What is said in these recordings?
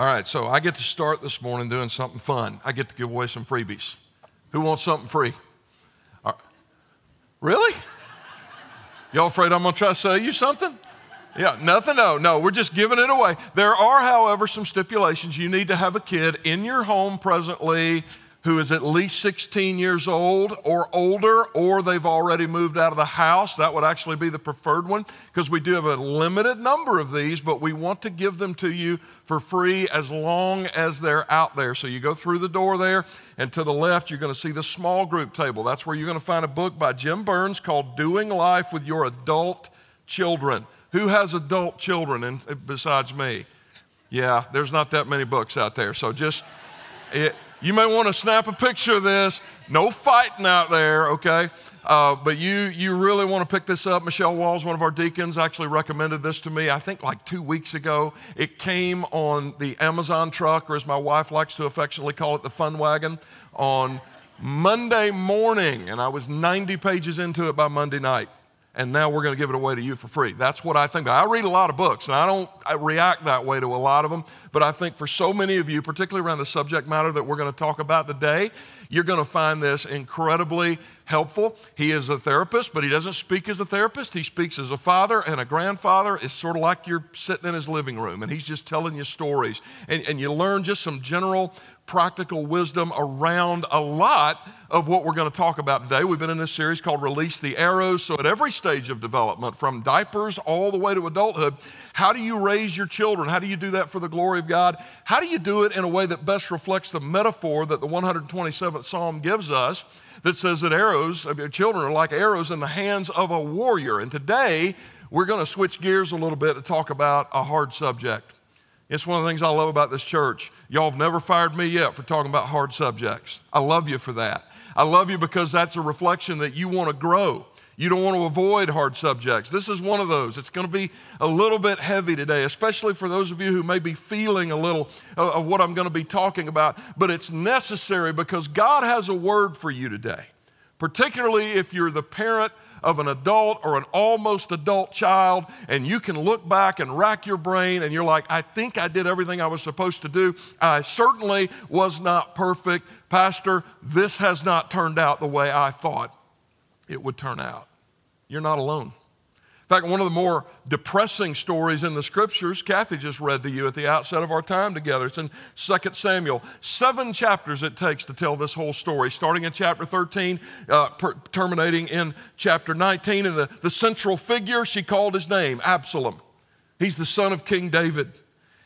All right, so I get to start this morning doing something fun. I get to give away some freebies. Who wants something free? Right. Really? Y'all afraid I'm going to try to sell you something? Yeah, nothing. No, no, we're just giving it away. There are, however, some stipulations. You need to have a kid in your home presently who is at least 16 years old or older, or they've already moved out of the house. That would actually be the preferred one because we do have a limited number of these, but we want to give them to you for free as long as they're out there. So you go through the door there, and to the left, you're going to see the small group table. That's where you're going to find a book by Jim Burns called Doing Life with Your Adult Children. Who has adult children in, besides me? Yeah, there's not that many books out there. So just. It, you may want to snap a picture of this. No fighting out there, okay? Uh, but you, you really want to pick this up. Michelle Walls, one of our deacons, actually recommended this to me, I think like two weeks ago. It came on the Amazon truck, or as my wife likes to affectionately call it, the fun wagon, on Monday morning. And I was 90 pages into it by Monday night and now we're going to give it away to you for free. That's what I think. I read a lot of books, and I don't I react that way to a lot of them, but I think for so many of you, particularly around the subject matter that we're going to talk about today, you're going to find this incredibly helpful. He is a therapist, but he doesn't speak as a therapist. He speaks as a father and a grandfather. It's sort of like you're sitting in his living room, and he's just telling you stories. And, and you learn just some general practical wisdom around a lot of what we're going to talk about today. We've been in this series called Release the Arrows. So, at every stage of development, from diapers all the way to adulthood, how do you raise your children? How do you do that for the glory of God? How do you do it in a way that best reflects the metaphor that the 127th Psalm gives us that says that arrows, mean, children are like arrows in the hands of a warrior? And today, we're going to switch gears a little bit to talk about a hard subject. It's one of the things I love about this church. Y'all have never fired me yet for talking about hard subjects. I love you for that. I love you because that's a reflection that you want to grow. You don't want to avoid hard subjects. This is one of those. It's going to be a little bit heavy today, especially for those of you who may be feeling a little of what I'm going to be talking about. But it's necessary because God has a word for you today, particularly if you're the parent of an adult or an almost adult child, and you can look back and rack your brain, and you're like, I think I did everything I was supposed to do. I certainly was not perfect. Pastor, this has not turned out the way I thought it would turn out. You're not alone. In fact, one of the more depressing stories in the scriptures, Kathy just read to you at the outset of our time together. It's in 2 Samuel. Seven chapters it takes to tell this whole story, starting in chapter 13, uh, per- terminating in chapter 19. And the, the central figure, she called his name Absalom. He's the son of King David.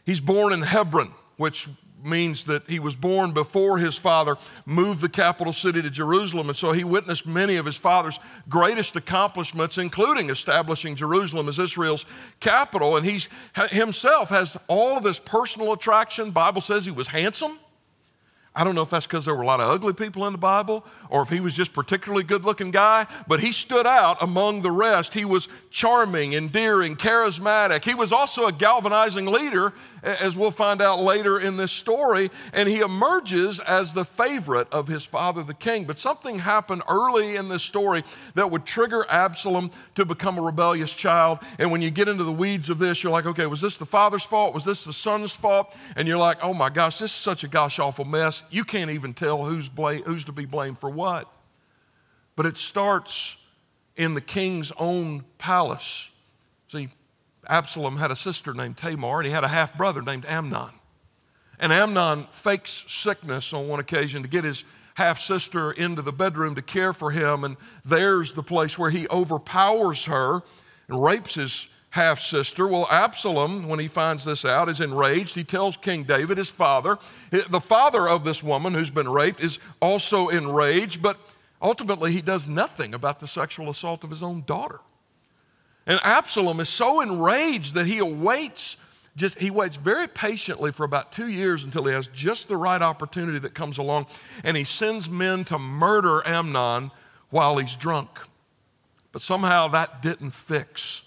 He's born in Hebron, which means that he was born before his father moved the capital city to Jerusalem. And so he witnessed many of his father's greatest accomplishments, including establishing Jerusalem as Israel's capital. And he himself has all of this personal attraction. Bible says he was handsome. I don't know if that's because there were a lot of ugly people in the Bible or if he was just particularly good looking guy, but he stood out among the rest. He was charming, endearing, charismatic. He was also a galvanizing leader as we'll find out later in this story. And he emerges as the favorite of his father, the king. But something happened early in this story that would trigger Absalom to become a rebellious child. And when you get into the weeds of this, you're like, okay, was this the father's fault? Was this the son's fault? And you're like, oh my gosh, this is such a gosh awful mess. You can't even tell who's, blame, who's to be blamed for what. But it starts in the king's own palace. See, Absalom had a sister named Tamar, and he had a half brother named Amnon. And Amnon fakes sickness on one occasion to get his half sister into the bedroom to care for him. And there's the place where he overpowers her and rapes his half sister. Well, Absalom, when he finds this out, is enraged. He tells King David, his father, the father of this woman who's been raped, is also enraged, but ultimately he does nothing about the sexual assault of his own daughter. And Absalom is so enraged that he awaits just he waits very patiently for about two years until he has just the right opportunity that comes along, and he sends men to murder Amnon while he's drunk. But somehow that didn't fix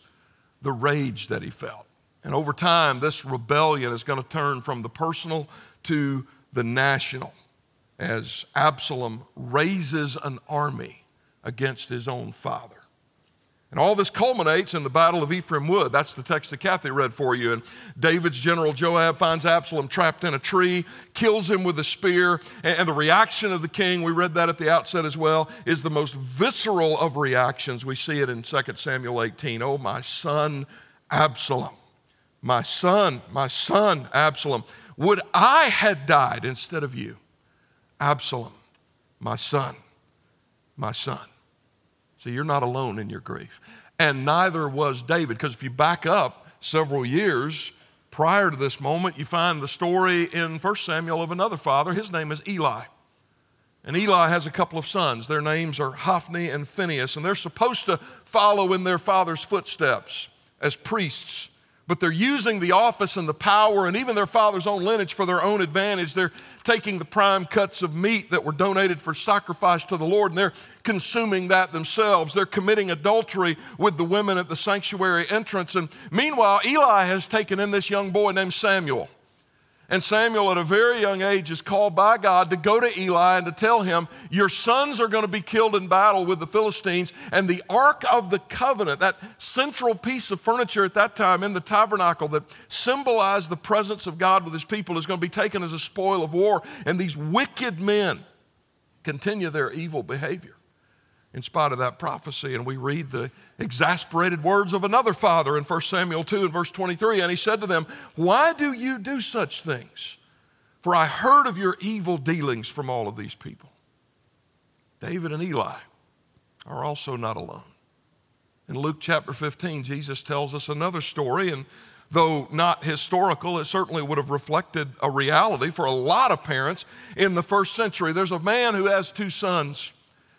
the rage that he felt. And over time, this rebellion is going to turn from the personal to the national as Absalom raises an army against his own father. And all this culminates in the Battle of Ephraim Wood. That's the text that Kathy read for you. And David's general Joab finds Absalom trapped in a tree, kills him with a spear. And the reaction of the king, we read that at the outset as well, is the most visceral of reactions. We see it in 2 Samuel 18. Oh, my son Absalom, my son, my son Absalom, would I had died instead of you. Absalom, my son, my son. So you're not alone in your grief. And neither was David, because if you back up several years prior to this moment, you find the story in 1 Samuel of another father. His name is Eli. And Eli has a couple of sons. Their names are Hophni and Phinehas, and they're supposed to follow in their father's footsteps as priests but they're using the office and the power and even their father's own lineage for their own advantage. They're taking the prime cuts of meat that were donated for sacrifice to the Lord and they're consuming that themselves. They're committing adultery with the women at the sanctuary entrance. And meanwhile, Eli has taken in this young boy named Samuel. And Samuel, at a very young age, is called by God to go to Eli and to tell him, Your sons are going to be killed in battle with the Philistines. And the Ark of the Covenant, that central piece of furniture at that time in the tabernacle that symbolized the presence of God with his people, is going to be taken as a spoil of war. And these wicked men continue their evil behavior in spite of that prophecy. And we read the exasperated words of another father in 1 Samuel 2 and verse 23. And he said to them, Why do you do such things? For I heard of your evil dealings from all of these people. David and Eli are also not alone. In Luke chapter 15, Jesus tells us another story, and though not historical, it certainly would have reflected a reality for a lot of parents in the first century. There's a man who has two sons.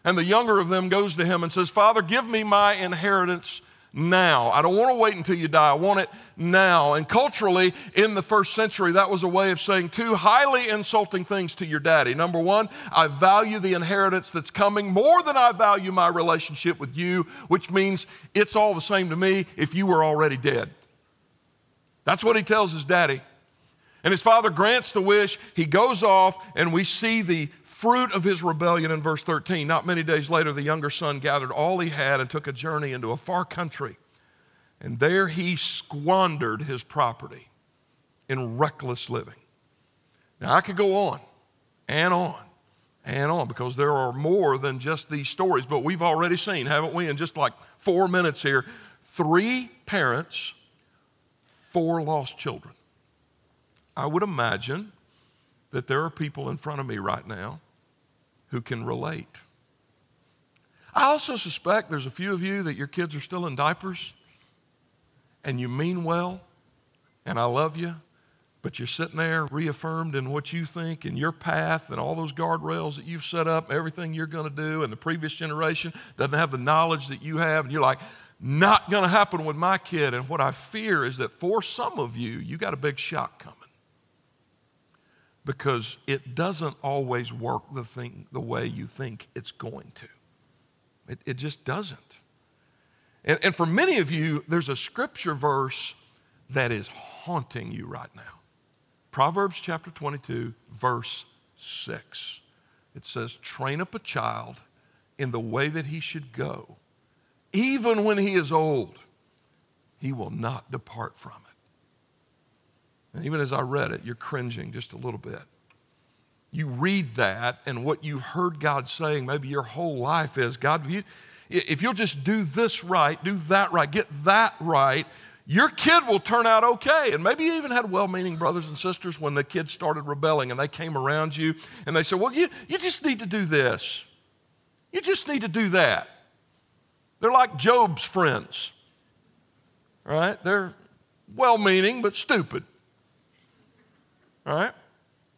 And the younger of them goes to him and says, Father, give me my inheritance now. I don't want to wait until you die. I want it now. And culturally, in the first century, that was a way of saying two highly insulting things to your daddy. Number one, I value the inheritance that's coming more than I value my relationship with you, which means it's all the same to me if you were already dead. That's what he tells his daddy. And his father grants the wish. He goes off, and we see the fruit of his rebellion in verse 13. Not many days later, the younger son gathered all he had and took a journey into a far country. And there he squandered his property in reckless living. Now, I could go on and on and on because there are more than just these stories, but we've already seen, haven't we, in just like four minutes here, three parents, four lost children. I would imagine that there are people in front of me right now who can relate. I also suspect there's a few of you that your kids are still in diapers and you mean well and I love you, but you're sitting there reaffirmed in what you think and your path and all those guardrails that you've set up, everything you're going to do, and the previous generation doesn't have the knowledge that you have, and you're like, not going to happen with my kid. And what I fear is that for some of you, you got a big shock coming because it doesn't always work the, thing, the way you think it's going to. It, it just doesn't. And, and for many of you, there's a scripture verse that is haunting you right now. Proverbs chapter 22, verse 6. It says, Train up a child in the way that he should go. Even when he is old, he will not depart from it. And even as I read it, you're cringing just a little bit. You read that, and what you've heard God saying, maybe your whole life is God, if you'll just do this right, do that right, get that right, your kid will turn out okay. And maybe you even had well meaning brothers and sisters when the kids started rebelling and they came around you and they said, Well, you, you just need to do this. You just need to do that. They're like Job's friends, right? They're well meaning but stupid. All right?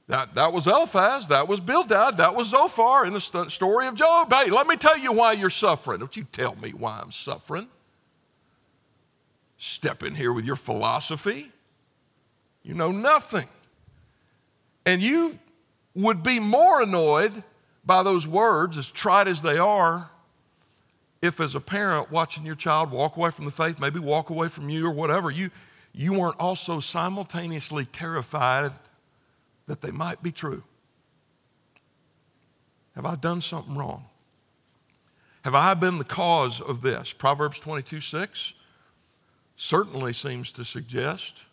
That, that was Eliphaz, that was Bildad, that was Zophar in the st- story of Job. Hey, let me tell you why you're suffering. Don't you tell me why I'm suffering. Step in here with your philosophy. You know nothing. And you would be more annoyed by those words, as trite as they are, if as a parent watching your child walk away from the faith, maybe walk away from you or whatever, you, you weren't also simultaneously terrified that they might be true. Have I done something wrong? Have I been the cause of this? Proverbs 22 6 certainly seems to suggest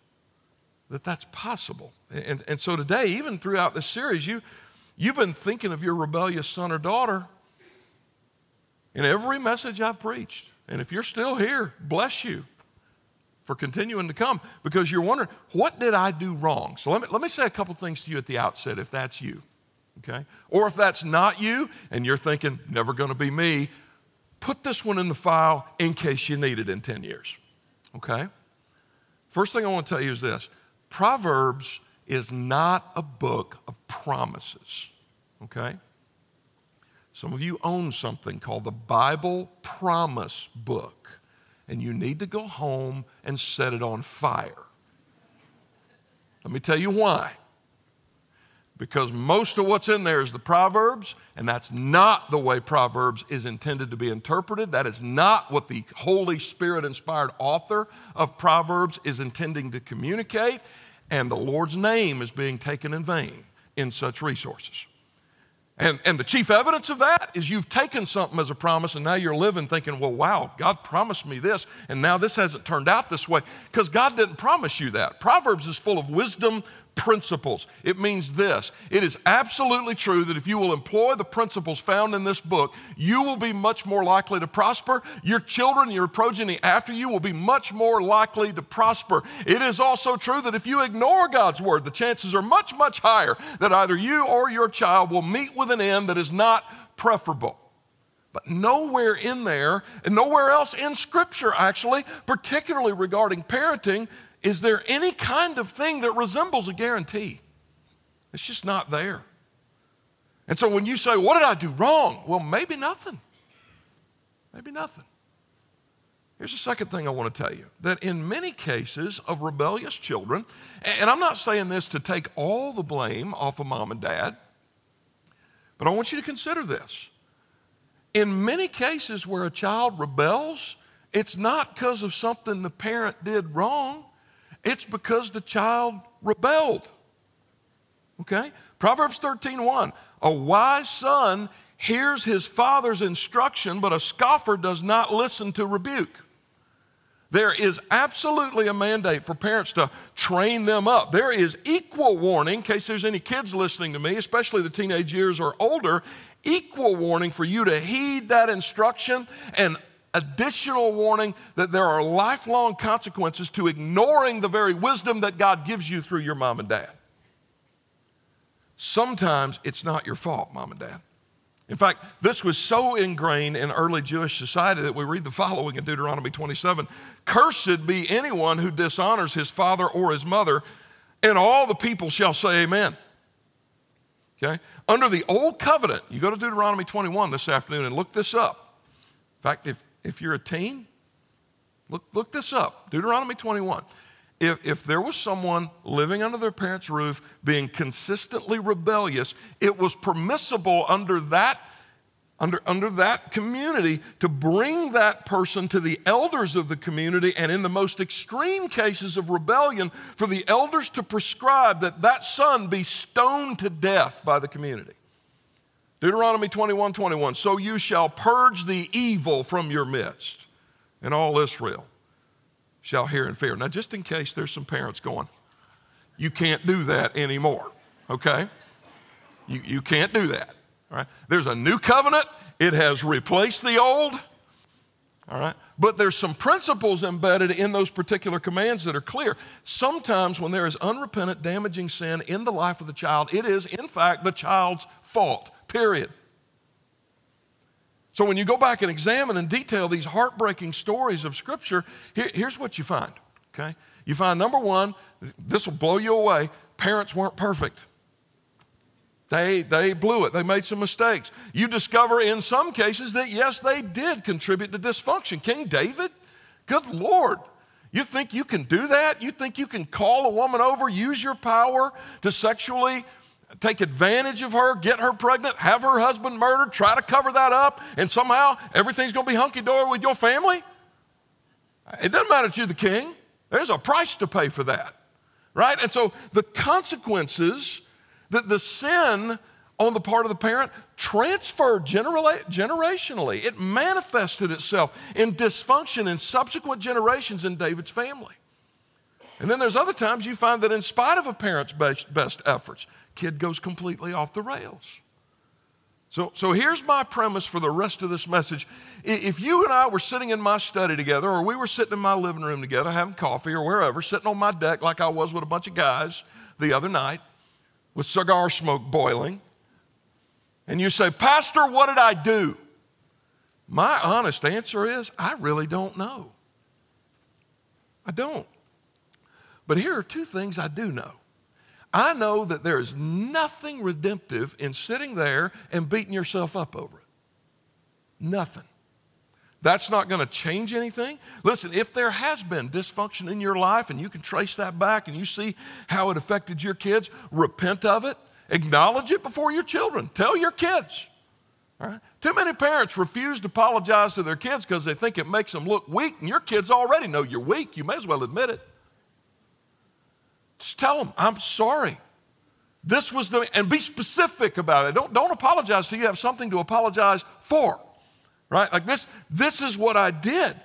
that that's possible. And, and so today, even throughout this series, you, you've been thinking of your rebellious son or daughter in every message I've preached. And if you're still here, bless you for continuing to come because you're wondering, what did I do wrong? So let me, let me say a couple things to you at the outset if that's you, okay? Or if that's not you and you're thinking, never gonna be me, put this one in the file in case you need it in 10 years, okay? First thing I wanna tell you is this Proverbs is not a book of promises, okay? Some of you own something called the Bible Promise Book and you need to go home and set it on fire. Let me tell you why. Because most of what's in there is the Proverbs, and that's not the way Proverbs is intended to be interpreted. That is not what the Holy Spirit inspired author of Proverbs is intending to communicate, and the Lord's name is being taken in vain in such resources. And, and the chief evidence of that is you've taken something as a promise and now you're living thinking, well, wow, God promised me this, and now this hasn't turned out this way because God didn't promise you that. Proverbs is full of wisdom, principles. It means this it is absolutely true that if you will employ the principles found in this book, you will be much more likely to prosper. Your children, your progeny after you will be much more likely to prosper. It is also true that if you ignore God's word, the chances are much, much higher that either you or your child will meet with an end that is not preferable. But nowhere in there, and nowhere else in Scripture, actually, particularly regarding parenting, is there any kind of thing that resembles a guarantee? It's just not there. And so when you say, What did I do wrong? Well, maybe nothing. Maybe nothing. Here's the second thing I want to tell you that in many cases of rebellious children, and I'm not saying this to take all the blame off of mom and dad, but I want you to consider this. In many cases where a child rebels, it's not because of something the parent did wrong. It's because the child rebelled. Okay? Proverbs 13 1. A wise son hears his father's instruction, but a scoffer does not listen to rebuke. There is absolutely a mandate for parents to train them up. There is equal warning, in case there's any kids listening to me, especially the teenage years or older, equal warning for you to heed that instruction and additional warning that there are lifelong consequences to ignoring the very wisdom that God gives you through your mom and dad. Sometimes it's not your fault, mom and dad. In fact, this was so ingrained in early Jewish society that we read the following in Deuteronomy 27 Cursed be anyone who dishonors his father or his mother, and all the people shall say, Amen. Okay? Under the old covenant, you go to Deuteronomy 21 this afternoon and look this up. In fact, if if you're a teen, look, look this up Deuteronomy 21. If, if there was someone living under their parents' roof being consistently rebellious, it was permissible under that under, under that community to bring that person to the elders of the community, and in the most extreme cases of rebellion, for the elders to prescribe that that son be stoned to death by the community. Deuteronomy 21 21. So you shall purge the evil from your midst, and all Israel shall hear and fear. Now, just in case there's some parents going, you can't do that anymore, okay? You, you can't do that, all right? There's a new covenant, it has replaced the old, all right? But there's some principles embedded in those particular commands that are clear. Sometimes when there is unrepentant, damaging sin in the life of the child, it is, in fact, the child's fault period. So when you go back and examine in detail these heartbreaking stories of Scripture, here, here's what you find, okay? You find number one, this will blow you away parents weren't perfect. They, they blew it. They made some mistakes. You discover in some cases that, yes, they did contribute to dysfunction. King David, good Lord, You think you can do that? You think you can call a woman over, use your power to sexually take advantage of her, get her pregnant, have her husband murdered, try to cover that up, and somehow everything's going to be hunky dory with your family? It doesn't matter that you're the king. There's a price to pay for that, right? And so the consequences, that the sin on the part of the parent transferred generationally. It manifested itself in dysfunction in subsequent generations in David's family. And then there's other times you find that in spite of a parent's best efforts, kid goes completely off the rails. So, so here's my premise for the rest of this message. If you and I were sitting in my study together, or we were sitting in my living room together having coffee or wherever, sitting on my deck like I was with a bunch of guys the other night with cigar smoke boiling, and you say, Pastor, what did I do? My honest answer is, I really don't know. I don't. But here are two things I do know. I know that there is nothing redemptive in sitting there and beating yourself up over it. Nothing. That's not going to change anything. Listen, if there has been dysfunction in your life and you can trace that back and you see how it affected your kids, repent of it, acknowledge it before your children, tell your kids. Too many parents refuse to apologize to their kids because they think it makes them look weak, and your kids already know you're weak. You may as well admit it. Just tell them, I'm sorry. This was the, and be specific about it. Don't, don't apologize till you have something to apologize for, right? Like this, this is what I did.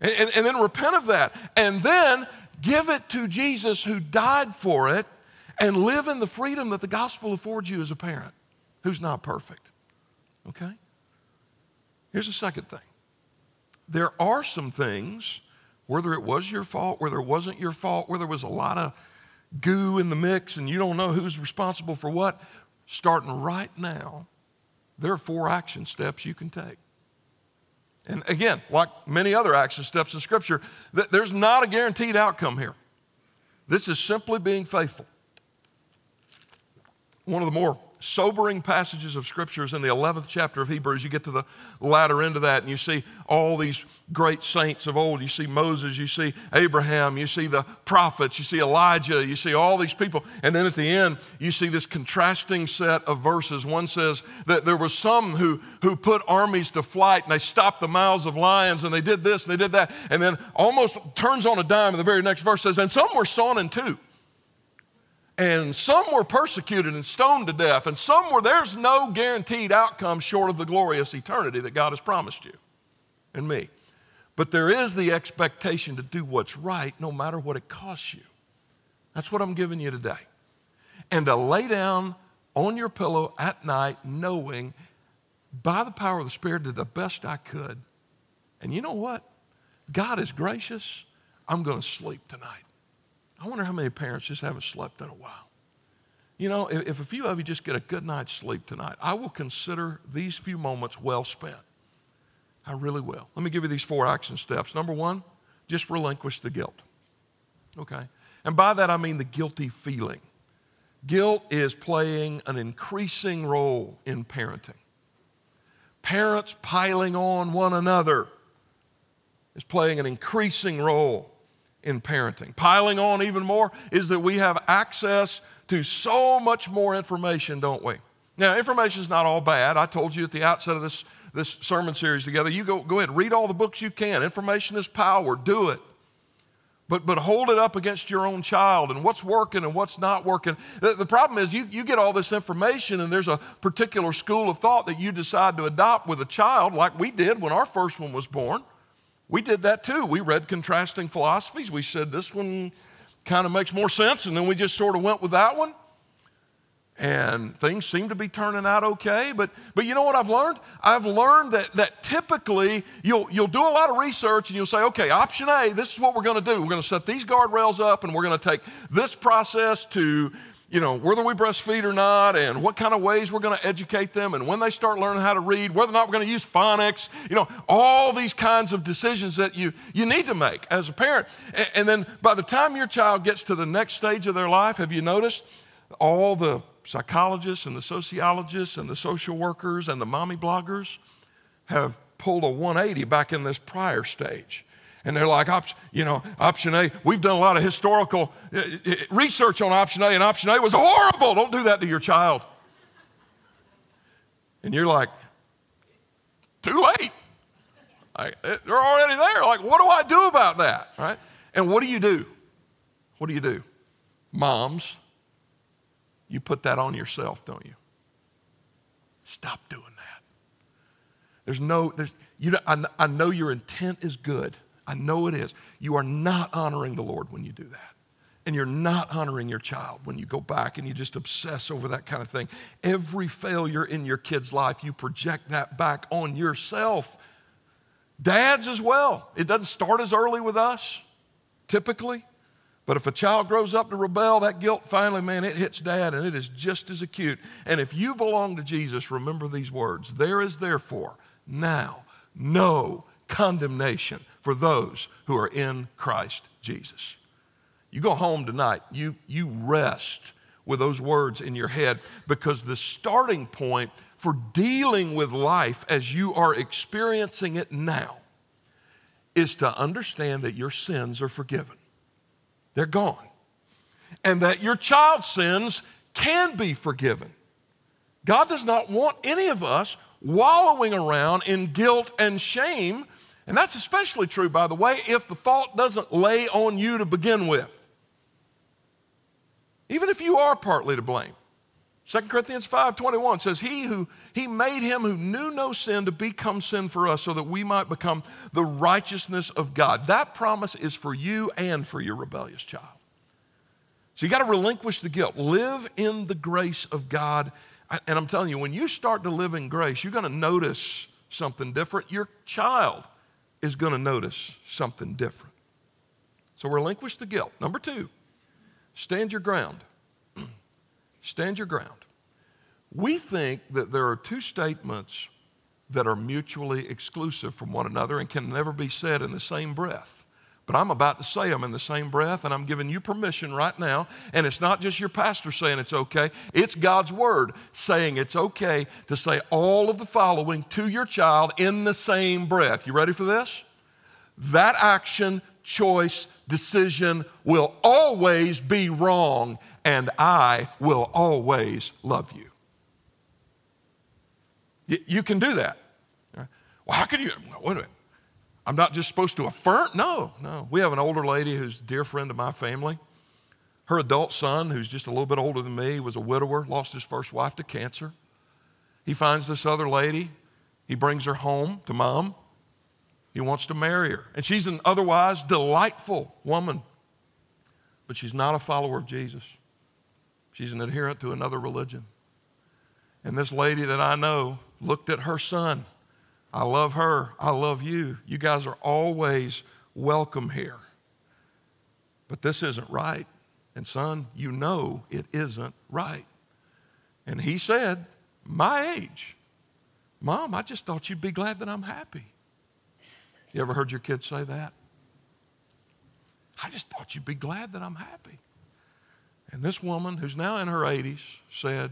And, and, and then repent of that. And then give it to Jesus who died for it and live in the freedom that the gospel affords you as a parent who's not perfect. Okay? Here's the second thing there are some things, whether it was your fault, whether it wasn't your fault, where there was a lot of goo in the mix and you don't know who's responsible for what, starting right now, there are four action steps you can take. And again, like many other action steps in Scripture, there's not a guaranteed outcome here. This is simply being faithful. One of the more sobering passages of scriptures in the 11th chapter of Hebrews. You get to the latter end of that, and you see all these great saints of old. You see Moses, you see Abraham, you see the prophets, you see Elijah, you see all these people. And then at the end, you see this contrasting set of verses. One says that there were some who, who put armies to flight and they stopped the mouths of lions and they did this and they did that. And then almost turns on a dime, and the very next verse says, and some were sawn in two and some were persecuted and stoned to death, and some were, there's no guaranteed outcome short of the glorious eternity that God has promised you and me. But there is the expectation to do what's right no matter what it costs you. That's what I'm giving you today. And to lay down on your pillow at night knowing by the power of the Spirit did the best I could. And you know what? God is gracious. I'm going to sleep tonight. I wonder how many parents just haven't slept in a while. You know, if, if a few of you just get a good night's sleep tonight, I will consider these few moments well spent. I really will. Let me give you these four action steps. Number one, just relinquish the guilt. Okay? And by that I mean the guilty feeling. Guilt is playing an increasing role in parenting. Parents piling on one another is playing an increasing role in parenting. Piling on even more is that we have access to so much more information, don't we? Now, information is not all bad. I told you at the outset of this, this sermon series together, you go, go ahead, read all the books you can. Information is power, do it. But, but hold it up against your own child and what's working and what's not working. The, the problem is, you, you get all this information, and there's a particular school of thought that you decide to adopt with a child, like we did when our first one was born. We did that too. We read contrasting philosophies. We said this one kind of makes more sense, and then we just sort of went with that one. And things seem to be turning out okay. But, but you know what I've learned? I've learned that, that typically you'll, you'll do a lot of research and you'll say, okay, option A, this is what we're going to do. We're going to set these guardrails up and we're going to take this process to you know, whether we breastfeed or not, and what kind of ways we're going to educate them, and when they start learning how to read, whether or not we're going to use phonics, you know, all these kinds of decisions that you, you need to make as a parent. And, and then by the time your child gets to the next stage of their life, have you noticed all the psychologists and the sociologists and the social workers and the mommy bloggers have pulled a 180 back in this prior stage. And they're like, you know, option A. We've done a lot of historical uh, uh, research on option A, and option A was horrible. Don't do that to your child. And you're like, too late. Eh, they're already there. Like, what do I do about that? Right? And what do you do? What do you do? Moms, you put that on yourself, don't you? Stop doing that. There's no, there's, you, I, I know your intent is good. I know it is. You are not honoring the Lord when you do that. And you're not honoring your child when you go back and you just obsess over that kind of thing. Every failure in your kid's life, you project that back on yourself. Dads as well. It doesn't start as early with us, typically. But if a child grows up to rebel, that guilt finally, man, it hits dad and it is just as acute. And if you belong to Jesus, remember these words There is therefore now no condemnation for those who are in Christ Jesus. You go home tonight, you, you rest with those words in your head because the starting point for dealing with life as you are experiencing it now is to understand that your sins are forgiven. They're gone. And that your child's sins can be forgiven. God does not want any of us wallowing around in guilt and shame. And that's especially true, by the way, if the fault doesn't lay on you to begin with. Even if you are partly to blame. 2 Corinthians 5:21 says he who he made him who knew no sin to become sin for us so that we might become the righteousness of God. That promise is for you and for your rebellious child. So you got to relinquish the guilt. Live in the grace of God and I'm telling you, when you start to live in grace, you're going to notice something different. Your child is going to notice something different. So relinquish the guilt. Number two, stand your ground. stand your ground. We think that there are two statements that are mutually exclusive from one another and can never be said in the same breath. But I'm about to say them in the same breath, and I'm giving you permission right now. And it's not just your pastor saying it's okay, it's God's word saying it's okay to say all of the following to your child in the same breath. You ready for this? That action, choice, decision will always be wrong, and I will always love you. You can do that. Well, how can you? Wait a minute. I'm not just supposed to affirm. No, no. We have an older lady who's a dear friend of my family. Her adult son, who's just a little bit older than me, was a widower, lost his first wife to cancer. He finds this other lady. He brings her home to mom. He wants to marry her. And she's an otherwise delightful woman, but she's not a follower of Jesus. She's an adherent to another religion. And this lady that I know looked at her son I love her. I love you. You guys are always welcome here. But this isn't right. And son, you know it isn't right. And he said, My age. Mom, I just thought you'd be glad that I'm happy. You ever heard your kids say that? I just thought you'd be glad that I'm happy. And this woman, who's now in her 80s, said,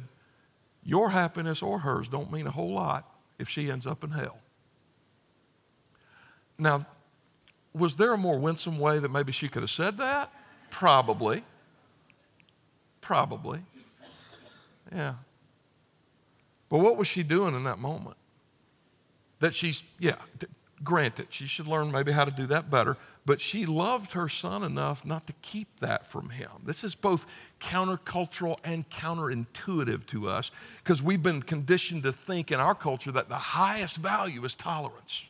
Your happiness or hers don't mean a whole lot if she ends up in hell. Now, was there a more winsome way that maybe she could have said that? Probably. Probably. Yeah. But what was she doing in that moment? That she's, yeah, granted, she should learn maybe how to do that better, but she loved her son enough not to keep that from him. This is both countercultural and counterintuitive to us because we've been conditioned to think in our culture that the highest value is tolerance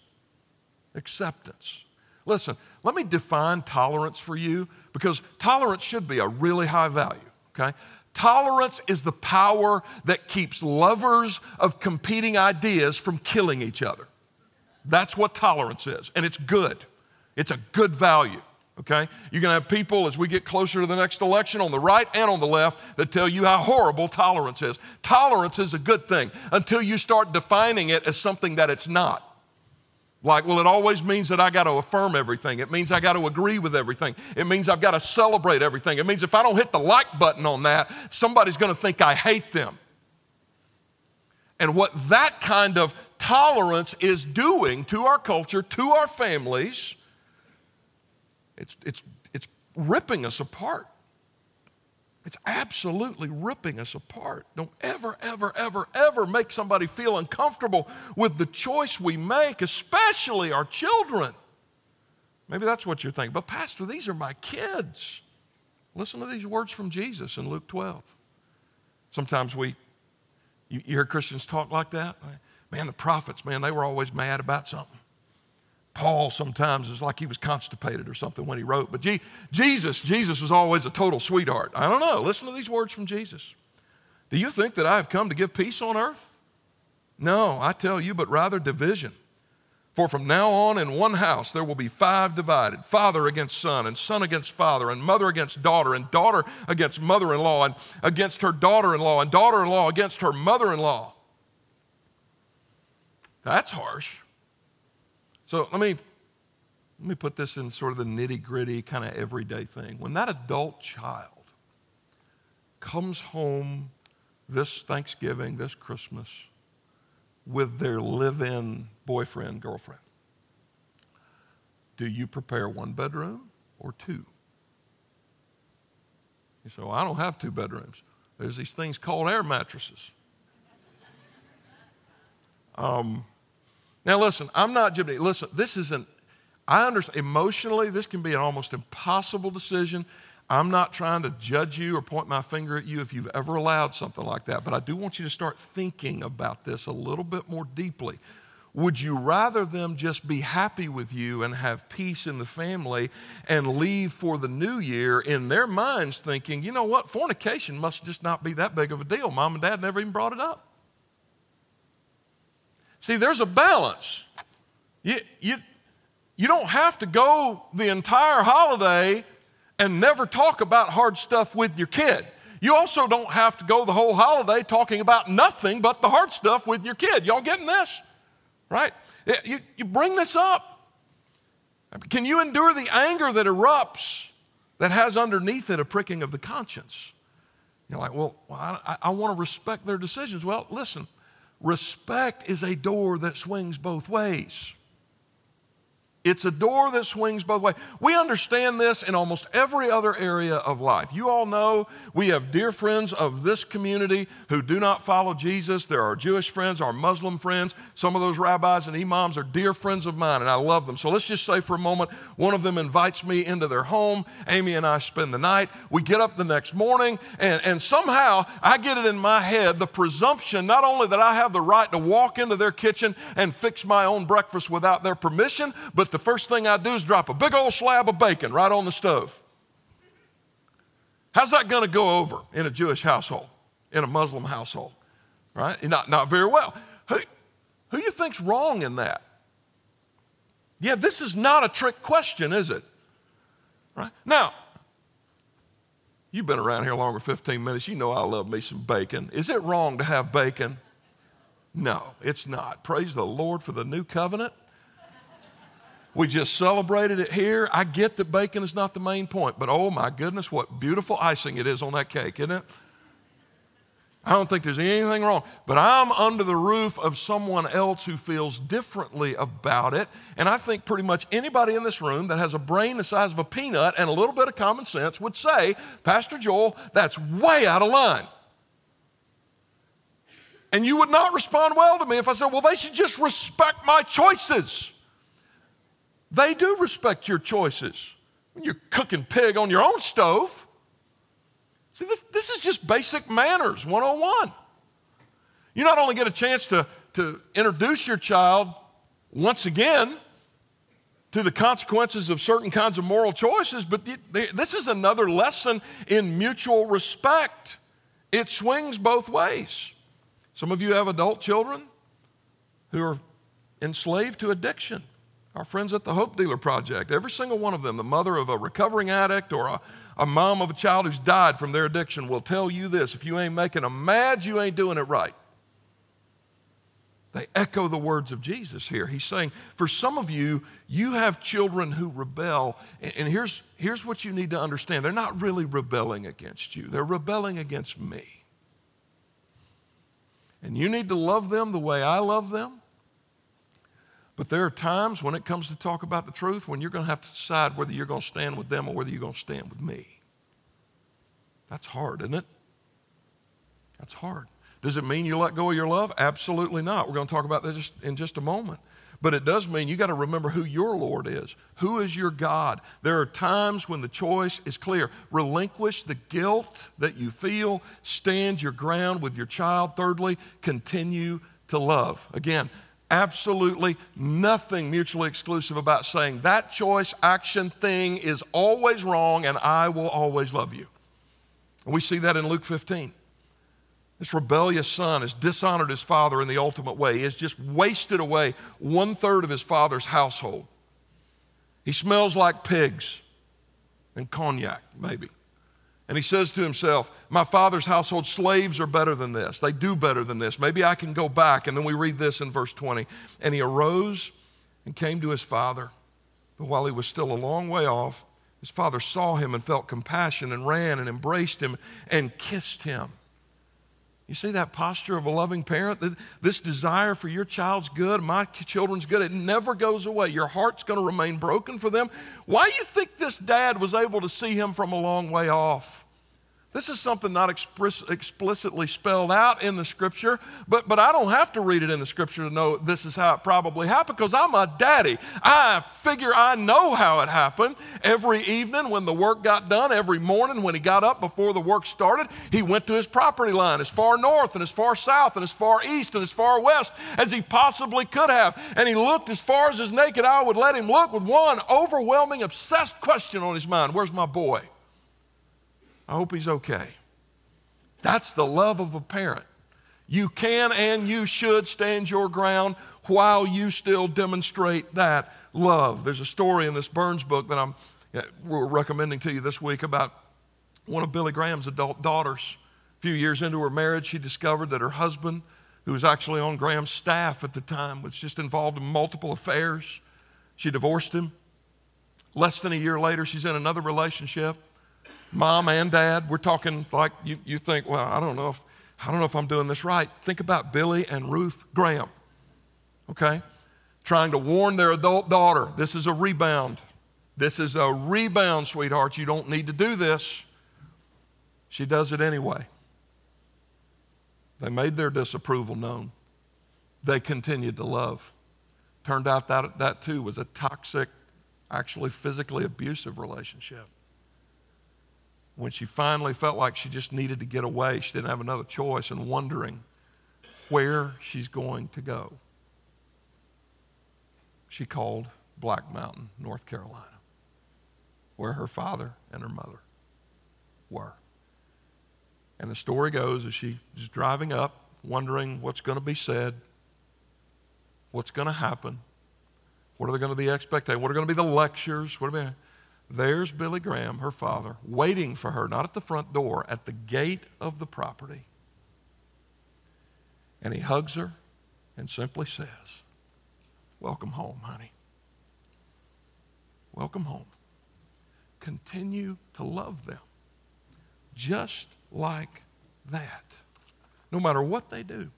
acceptance. Listen, let me define tolerance for you because tolerance should be a really high value, okay? Tolerance is the power that keeps lovers of competing ideas from killing each other. That's what tolerance is, and it's good. It's a good value, okay? You're gonna have people as we get closer to the next election on the right and on the left that tell you how horrible tolerance is. Tolerance is a good thing until you start defining it as something that it's not. Like, well, it always means that I got to affirm everything. It means I got to agree with everything. It means I've got to celebrate everything. It means if I don't hit the like button on that, somebody's going to think I hate them. And what that kind of tolerance is doing to our culture, to our families, It's, it's, it's ripping us apart. It's absolutely ripping us apart. Don't ever, ever, ever, ever make somebody feel uncomfortable with the choice we make, especially our children. Maybe that's what you're thinking. But, Pastor, these are my kids. Listen to these words from Jesus in Luke 12. Sometimes we, you, you hear Christians talk like that. Man, the prophets, man, they were always mad about something. Paul sometimes is like he was constipated or something when he wrote. But G- Jesus, Jesus was always a total sweetheart. I don't know. Listen to these words from Jesus. Do you think that I have come to give peace on earth? No, I tell you, but rather division. For from now on in one house there will be five divided father against son, and son against father, and mother against daughter, and daughter against mother in law, and against her daughter in law, and daughter in law against her mother in law. That's harsh. So let me, let me put this in sort of the nitty gritty, kind of everyday thing. When that adult child comes home this Thanksgiving, this Christmas, with their live in boyfriend, girlfriend, do you prepare one bedroom or two? You say, well, I don't have two bedrooms. There's these things called air mattresses. Um, now, listen, I'm not Jimmy. Listen, this isn't, I understand, emotionally, this can be an almost impossible decision. I'm not trying to judge you or point my finger at you if you've ever allowed something like that, but I do want you to start thinking about this a little bit more deeply. Would you rather them just be happy with you and have peace in the family and leave for the new year in their minds thinking, you know what, fornication must just not be that big of a deal? Mom and dad never even brought it up. See, there's a balance. You, you, you don't have to go the entire holiday and never talk about hard stuff with your kid. You also don't have to go the whole holiday talking about nothing but the hard stuff with your kid. Y'all getting this? Right? You, you bring this up. Can you endure the anger that erupts that has underneath it a pricking of the conscience? You're like, well, I, I want to respect their decisions. Well, listen, Respect is a door that swings both ways. It's a door that swings both ways. We understand this in almost every other area of life. You all know we have dear friends of this community who do not follow Jesus. There are Jewish friends, our Muslim friends. Some of those rabbis and imams are dear friends of mine, and I love them. So let's just say for a moment one of them invites me into their home. Amy and I spend the night. We get up the next morning, and, and somehow I get it in my head the presumption not only that I have the right to walk into their kitchen and fix my own breakfast without their permission, but the first thing I do is drop a big old slab of bacon right on the stove. How's that going to go over in a Jewish household, in a Muslim household? Right? Not, not very well. Who, who you think's wrong in that? Yeah, this is not a trick question, is it? Right? Now, you've been around here longer 15 minutes. You know I love me some bacon. Is it wrong to have bacon? No, it's not. Praise the Lord for the new covenant. We just celebrated it here. I get that bacon is not the main point, but oh my goodness, what beautiful icing it is on that cake, isn't it? I don't think there's anything wrong, but I'm under the roof of someone else who feels differently about it. And I think pretty much anybody in this room that has a brain the size of a peanut and a little bit of common sense would say, Pastor Joel, that's way out of line. And you would not respond well to me if I said, well, they should just respect my choices. They do respect your choices. When you're cooking pig on your own stove, see, this, this is just basic manners 101. You not only get a chance to, to introduce your child once again to the consequences of certain kinds of moral choices, but this is another lesson in mutual respect. It swings both ways. Some of you have adult children who are enslaved to addiction. Our friends at the Hope Dealer Project, every single one of them, the mother of a recovering addict or a, a mom of a child who's died from their addiction, will tell you this if you ain't making them mad, you ain't doing it right. They echo the words of Jesus here. He's saying, for some of you, you have children who rebel. And here's, here's what you need to understand they're not really rebelling against you, they're rebelling against me. And you need to love them the way I love them But there are times when it comes to talk about the truth when you're going to have to decide whether you're going to stand with them or whether you're going to stand with me. That's hard, isn't it? That's hard. Does it mean you let go of your love? Absolutely not. We're going to talk about that just in just a moment. But it does mean you got to remember who your Lord is. Who is your God? There are times when the choice is clear. Relinquish the guilt that you feel, stand your ground with your child. Thirdly, continue to love. Again, absolutely nothing mutually exclusive about saying that choice, action, thing is always wrong and I will always love you. And we see that in Luke 15. This rebellious son has dishonored his father in the ultimate way. He has just wasted away one third of his father's household. He smells like pigs and cognac, maybe. And he says to himself, My father's household slaves are better than this. They do better than this. Maybe I can go back. And then we read this in verse 20. And he arose and came to his father. But while he was still a long way off, his father saw him and felt compassion and ran and embraced him and kissed him. You see that posture of a loving parent? This desire for your child's good, my children's good, it never goes away. Your heart's going to remain broken for them. Why do you think this dad was able to see him from a long way off? This is something not explicitly spelled out in the scripture, but, but I don't have to read it in the scripture to know this is how it probably happened because I'm a daddy. I figure I know how it happened. Every evening when the work got done, every morning when he got up before the work started, he went to his property line as far north and as far south and as far east and as far west as he possibly could have. And he looked as far as his naked eye would let him look with one overwhelming, obsessed question on his mind Where's my boy? I hope he's okay. That's the love of a parent. You can and you should stand your ground while you still demonstrate that love. There's a story in this Burns book that I'm we're recommending to you this week about one of Billy Graham's adult daughters. A few years into her marriage, she discovered that her husband, who was actually on Graham's staff at the time, was just involved in multiple affairs. She divorced him. Less than a year later, she's in another relationship mom and dad. We're talking like you, you think, well, I don't know if I don't know if I'm doing this right. Think about Billy and Ruth Graham. Okay? Trying to warn their adult daughter, this is a rebound. This is a rebound, sweetheart. You don't need to do this. She does it anyway. They made their disapproval known. They continued to love. Turned out that that too was a toxic, actually physically abusive relationship when she finally felt like she just needed to get away, she didn't have another choice, and wondering where she's going to go, she called Black Mountain, North Carolina, where her father and her mother were. And the story goes as she is driving up, wondering what's going to be said, what's going to happen, what are they going to be expecting, what are going to be the lectures, what are there's Billy Graham, her father, waiting for her, not at the front door, at the gate of the property. And he hugs her and simply says, Welcome home, honey. Welcome home. Continue to love them just like that, no matter what they do,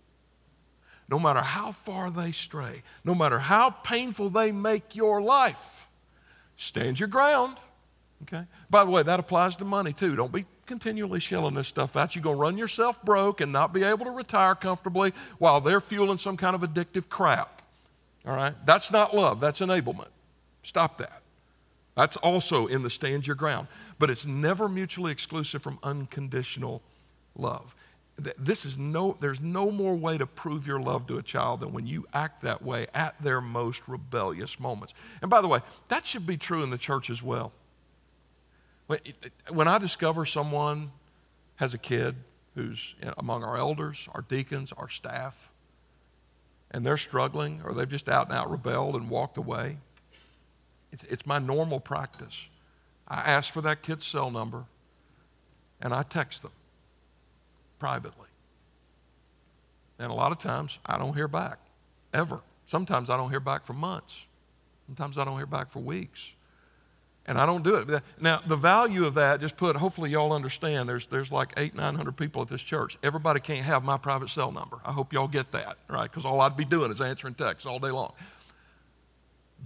no matter how far they stray, no matter how painful they make your life. Stand your ground. Okay? By the way, that applies to money too. Don't be continually shelling this stuff out. You're going to run yourself broke and not be able to retire comfortably while they're fueling some kind of addictive crap. All right? That's not love, that's enablement. Stop that. That's also in the stand your ground. But it's never mutually exclusive from unconditional love this is no there's no more way to prove your love to a child than when you act that way at their most rebellious moments. And by the way that should be true in the church as well. When i discover someone has a kid who's among our elders our deacons our staff and they're struggling or they've just out and out rebelled and walked away it's, it's my normal practice. I ask for that kid's cell number and i text them privately. And a lot of times I don't hear back, ever. Sometimes I don't hear back for months. Sometimes I don't hear back for weeks. And I don't do it. Now, the value of that, just put, hopefully y'all understand, there's, there's like eight, 900 people at this church. Everybody can't have my private cell number. I hope y'all get that, right? Because all I'd be doing is answering texts all day long.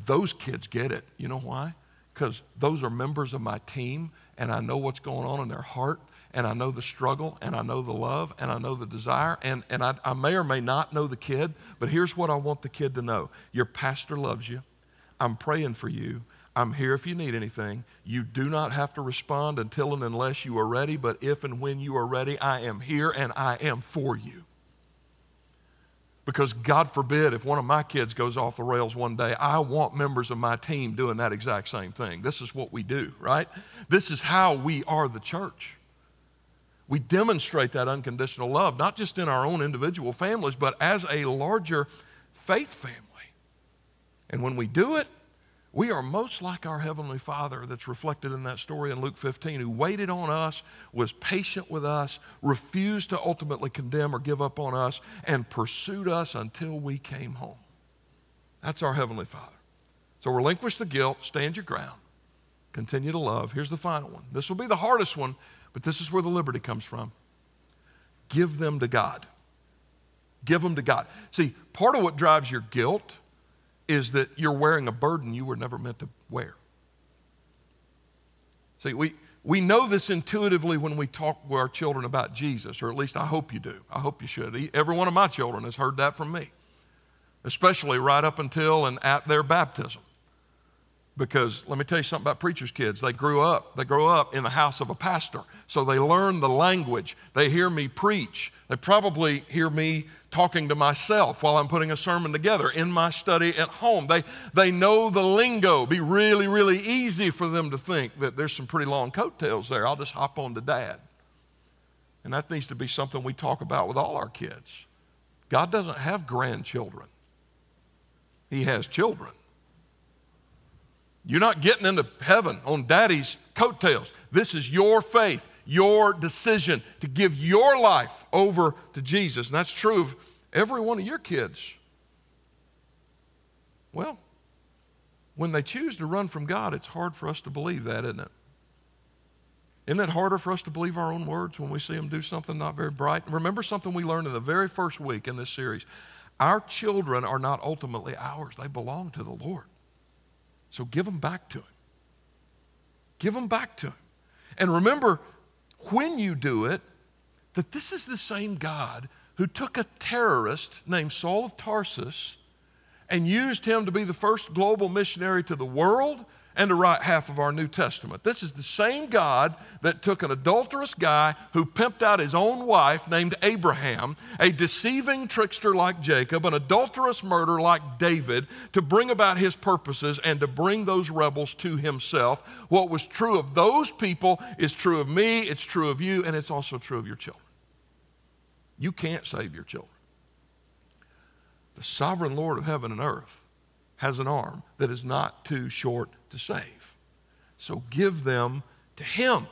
those kids get it. You know why? Because those are members of my team, and I know what's going on in their heart, and I know the struggle, and I know the love, and I know the desire, and, and I, I may or may not know the kid, but here's what I want the kid to know Your pastor loves you. I'm praying for you. I'm here if you need anything. You do not have to respond until and unless you are ready, but if and when you are ready, I am here and I am for you. Because God forbid if one of my kids goes off the rails one day, I want members of my team doing that exact same thing. This is what we do, right? This is how we are the church. We demonstrate that unconditional love, not just in our own individual families, but as a larger faith family. And when we do it, we are most like our Heavenly Father that's reflected in that story in Luke 15, who waited on us, was patient with us, refused to ultimately condemn or give up on us, and pursued us until we came home. That's our Heavenly Father. So relinquish the guilt, stand your ground, continue to love. Here's the final one. This will be the hardest one, but this is where the liberty comes from. Give them to God. Give them to God. See, part of what drives your guilt is that you're wearing a burden you were never meant to wear. See, we, we know this intuitively when we talk with our children about Jesus, or at least I hope you do. I hope you should. Every one of my children has heard that from me, especially right up until and at their baptism. Because let me tell you something about preachers' kids. They grew up, they grow up in the house of a pastor. So they learn the language. They hear me preach. They probably hear me talking to myself while I'm putting a sermon together in my study at home. They, they know the lingo. Be really, really easy for them to think that there's some pretty long coattails there. I'll just hop on to dad. And that needs to be something we talk about with all our kids. God doesn't have grandchildren, He has children. You're not getting into heaven on daddy's coattails. This is your faith your decision to give your life over to Jesus. And that's true of every one of your kids. Well, when they choose to run from God, it's hard for us to believe that, isn't it? Isn't it harder for us to believe our own words when we see them do something not very bright? Remember something we learned in the very first week in this series. Our children are not ultimately ours, they belong to the Lord. So give them back to Him. Give them back to Him. And remember, when you do it, that this is the same God who took a terrorist named Saul of Tarsus and used him to be the first global missionary to the world and to write half of our New Testament. This is the same God that took an adulterous guy who pimped out his own wife named Abraham, a deceiving trickster like Jacob, an adulterous murderer like David, to bring about his purposes and to bring those rebels to himself. What was true of those people is true of me, it's true of you, and it's also true of your children. You can't save your children. The sovereign Lord of heaven and earth has an arm that is not too short to save. So give them to him.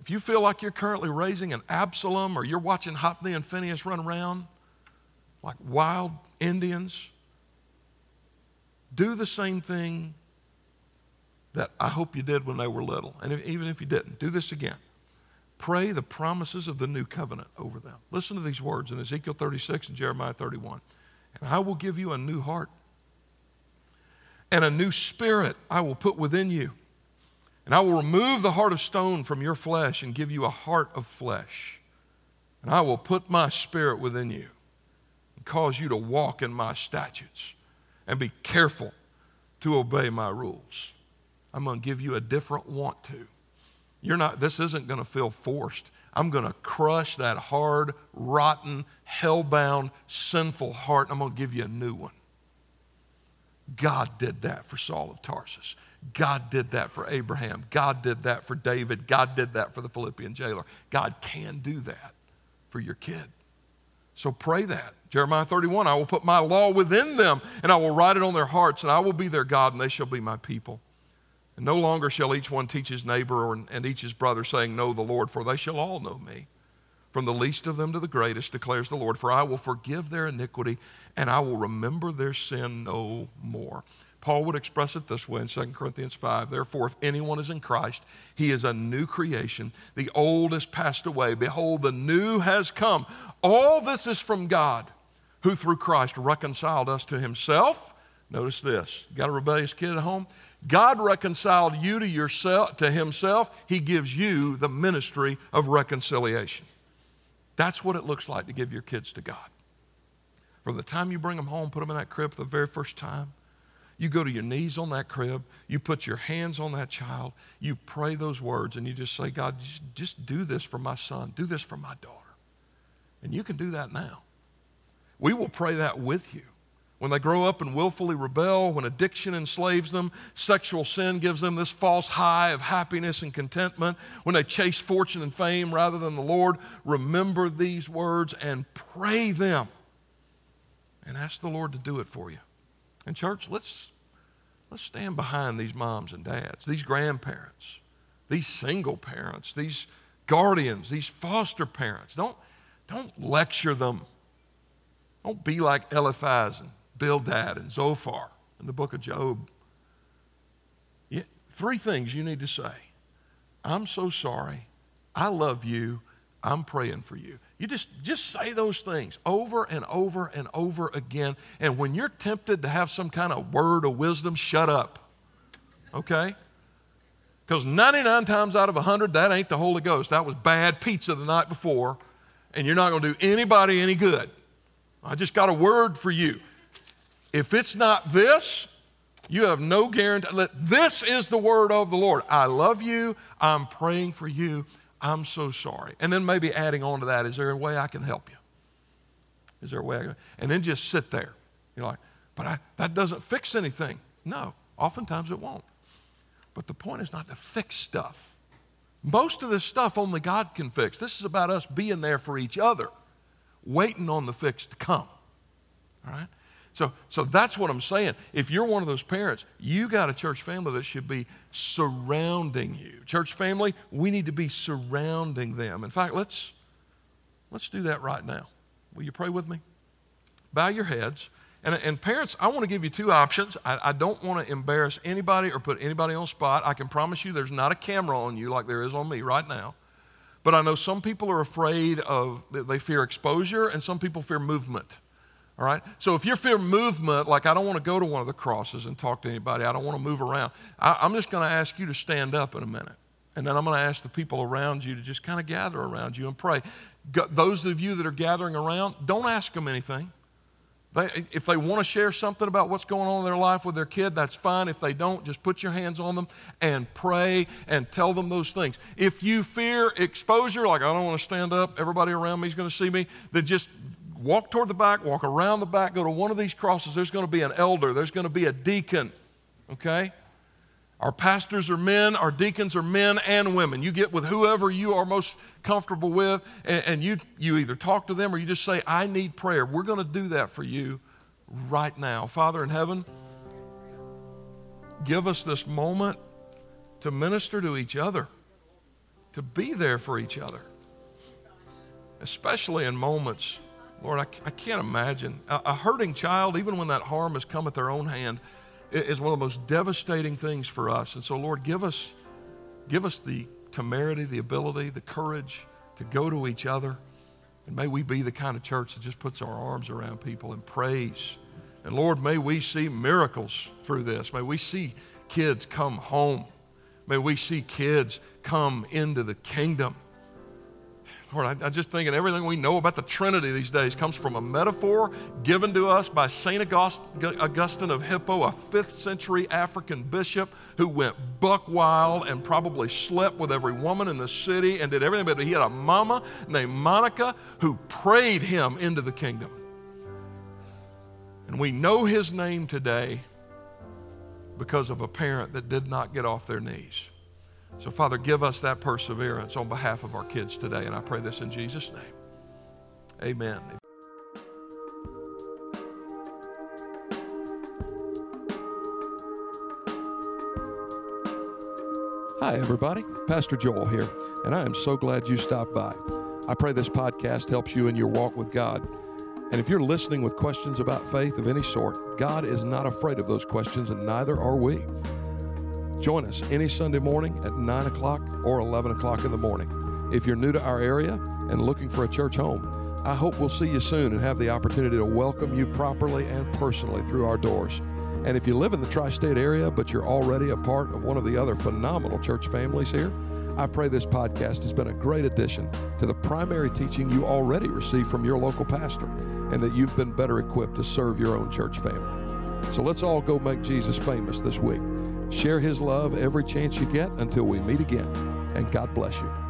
If you feel like you're currently raising an Absalom or you're watching Hophni and Phinehas run around like wild Indians, do the same thing that I hope you did when they were little. And if, even if you didn't, do this again. Pray the promises of the new covenant over them. Listen to these words in Ezekiel 36 and Jeremiah 31. And I will give you a new heart and a new spirit I will put within you. And I will remove the heart of stone from your flesh and give you a heart of flesh. And I will put my spirit within you and cause you to walk in my statutes and be careful to obey my rules. I'm going to give you a different want to. You're not, this isn't going to feel forced. I'm going to crush that hard, rotten, hell-bound, sinful heart. I'm going to give you a new one. God did that for Saul of Tarsus. God did that for Abraham. God did that for David. God did that for the Philippian jailer. God can do that for your kid. So pray that. Jeremiah 31 I will put my law within them, and I will write it on their hearts, and I will be their God, and they shall be my people. And no longer shall each one teach his neighbor or, and each his brother, saying, Know the Lord, for they shall all know me. From the least of them to the greatest, declares the Lord, for I will forgive their iniquity and I will remember their sin no more. Paul would express it this way in 2 Corinthians 5. Therefore, if anyone is in Christ, he is a new creation. The old has passed away. Behold, the new has come. All this is from God, who through Christ reconciled us to himself Notice this. You got a rebellious kid at home? God reconciled you to yourself to himself. He gives you the ministry of reconciliation. That's what it looks like to give your kids to God. From the time you bring them home, put them in that crib for the very first time, you go to your knees on that crib, you put your hands on that child, you pray those words, and you just say, God, just do this for my son, do this for my daughter. And you can do that now. We will pray that with you. When they grow up and willfully rebel, when addiction enslaves them, sexual sin gives them this false high of happiness and contentment, when they chase fortune and fame rather than the Lord, remember these words and pray them and ask the Lord to do it for you. And, church, let's, let's stand behind these moms and dads, these grandparents, these single parents, these guardians, these foster parents. Don't, don't lecture them. Don't be like Eliphaz and Bildad and Zophar in the book of Job. three things you need to say I'm so sorry. I love you. I'm praying for you. You just, just say those things over and over and over again. And when you're tempted to have some kind of word of wisdom, shut up. Okay? Because 99 times out of 100, that ain't the Holy Ghost. That was bad pizza the night before, and you're not going to do anybody any good. I just got a word for you. If it's not this, you have no guarantee. This is the word of the Lord. I love you. I'm praying for you. I'm so sorry. And then maybe adding on to that, is there a way I can help you? Is there a way I can? And then just sit there. You're like, but I, that doesn't fix anything. No, oftentimes it won't. But the point is not to fix stuff. Most of this stuff only God can fix. This is about us being there for each other, waiting on the fix to come. All right? So, so that's what I'm saying. If you're one of those parents, you got a church family that should be surrounding you. Church family, we need to be surrounding them. In fact, let's let's do that right now. Will you pray with me? Bow your heads. And, and parents, I want to give you two options. I, I don't want to embarrass anybody or put anybody on spot. I can promise you there's not a camera on you like there is on me right now. But I know some people are afraid of, they fear exposure, and some people fear movement. All right? So if you fear movement, like I don't want to go to one of the crosses and talk to anybody, I don't want to move around, I, I'm just going to ask you to stand up in a minute. And then I'm going to ask the people around you to just kind of gather around you and pray. Those of you that are gathering around, don't ask them anything. They, if they want to share something about what's going on in their life with their kid, that's fine. If they don't, just put your hands on them and pray and tell them those things. If you fear exposure, like I don't want to stand up, everybody around me is going to see me, then just walk toward the back, walk around the back, go to one of these crosses. There's going to be an elder, there's going to be a deacon, okay? Our pastors are men, our deacons are men and women. You get with whoever you are most comfortable with, and, and you, you either talk to them or you just say, I need prayer. We're going to do that for you right now. Father in heaven, give us this moment to minister to each other, to be there for each other, especially in moments Lord, I, I can't imagine. A, a, hurting child, even when that harm has come at their own hand, is one of the most devastating things for us. And so, Lord, give us, give us the temerity, the ability, the courage to go to each other. And may we be the kind of church that just puts our arms around people and prays. And Lord, may we see miracles through this. May we see kids come home. May we see kids come into the kingdom. Lord, I, I just thinking everything we know about the Trinity these days comes from a metaphor given to us by St. Augustine of Hippo, a fifth century African bishop who went buck wild and probably slept with every woman in the city and did everything, but he had a mama named Monica who prayed him into the kingdom. And we know his name today because of a parent that did not get off their knees. So, Father, give us that perseverance on behalf of our kids today. And I pray this in Jesus' name. Amen. Hi, everybody. Pastor Joel here, and I am so glad you stopped by. I pray this podcast helps you in your walk with God. And if you're listening with questions about faith of any sort, God is not afraid of those questions, and neither are we. Join us any Sunday morning at 9 o'clock or 11 o'clock in the morning. If you're new to our area and looking for a church home, I hope we'll see you soon and have the opportunity to welcome you properly and personally through our doors. And if you live in the tri state area, but you're already a part of one of the other phenomenal church families here, I pray this podcast has been a great addition to the primary teaching you already receive from your local pastor and that you've been better equipped to serve your own church family. So let's all go make Jesus famous this week. Share his love every chance you get until we meet again. And God bless you.